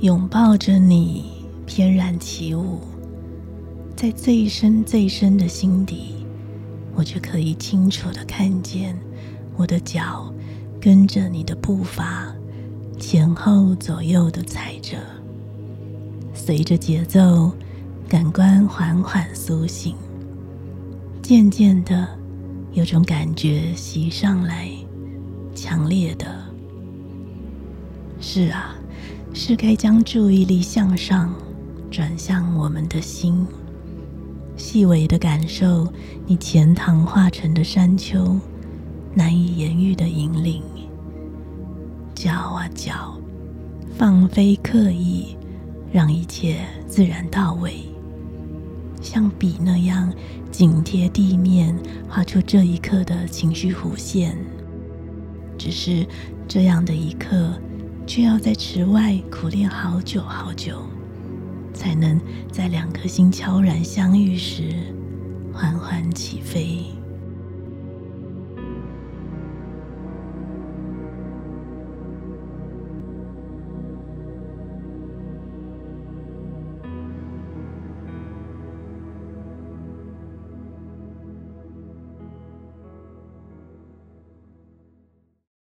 拥抱着你，翩然起舞，在最深最深的心底，我就可以清楚的看见我的脚跟着你的步伐，前后左右的踩着，随着节奏，感官缓缓苏醒，渐渐的，有种感觉袭上来，强烈的。是啊，是该将注意力向上，转向我们的心。细微的感受，你潜塘化成的山丘，难以言喻的引领。脚啊脚，放飞刻意，让一切自然到位，像笔那样紧贴地面，画出这一刻的情绪弧线。只是这样的一刻，却要在池外苦练好久好久。才能在两颗心悄然相遇时，缓缓起飞。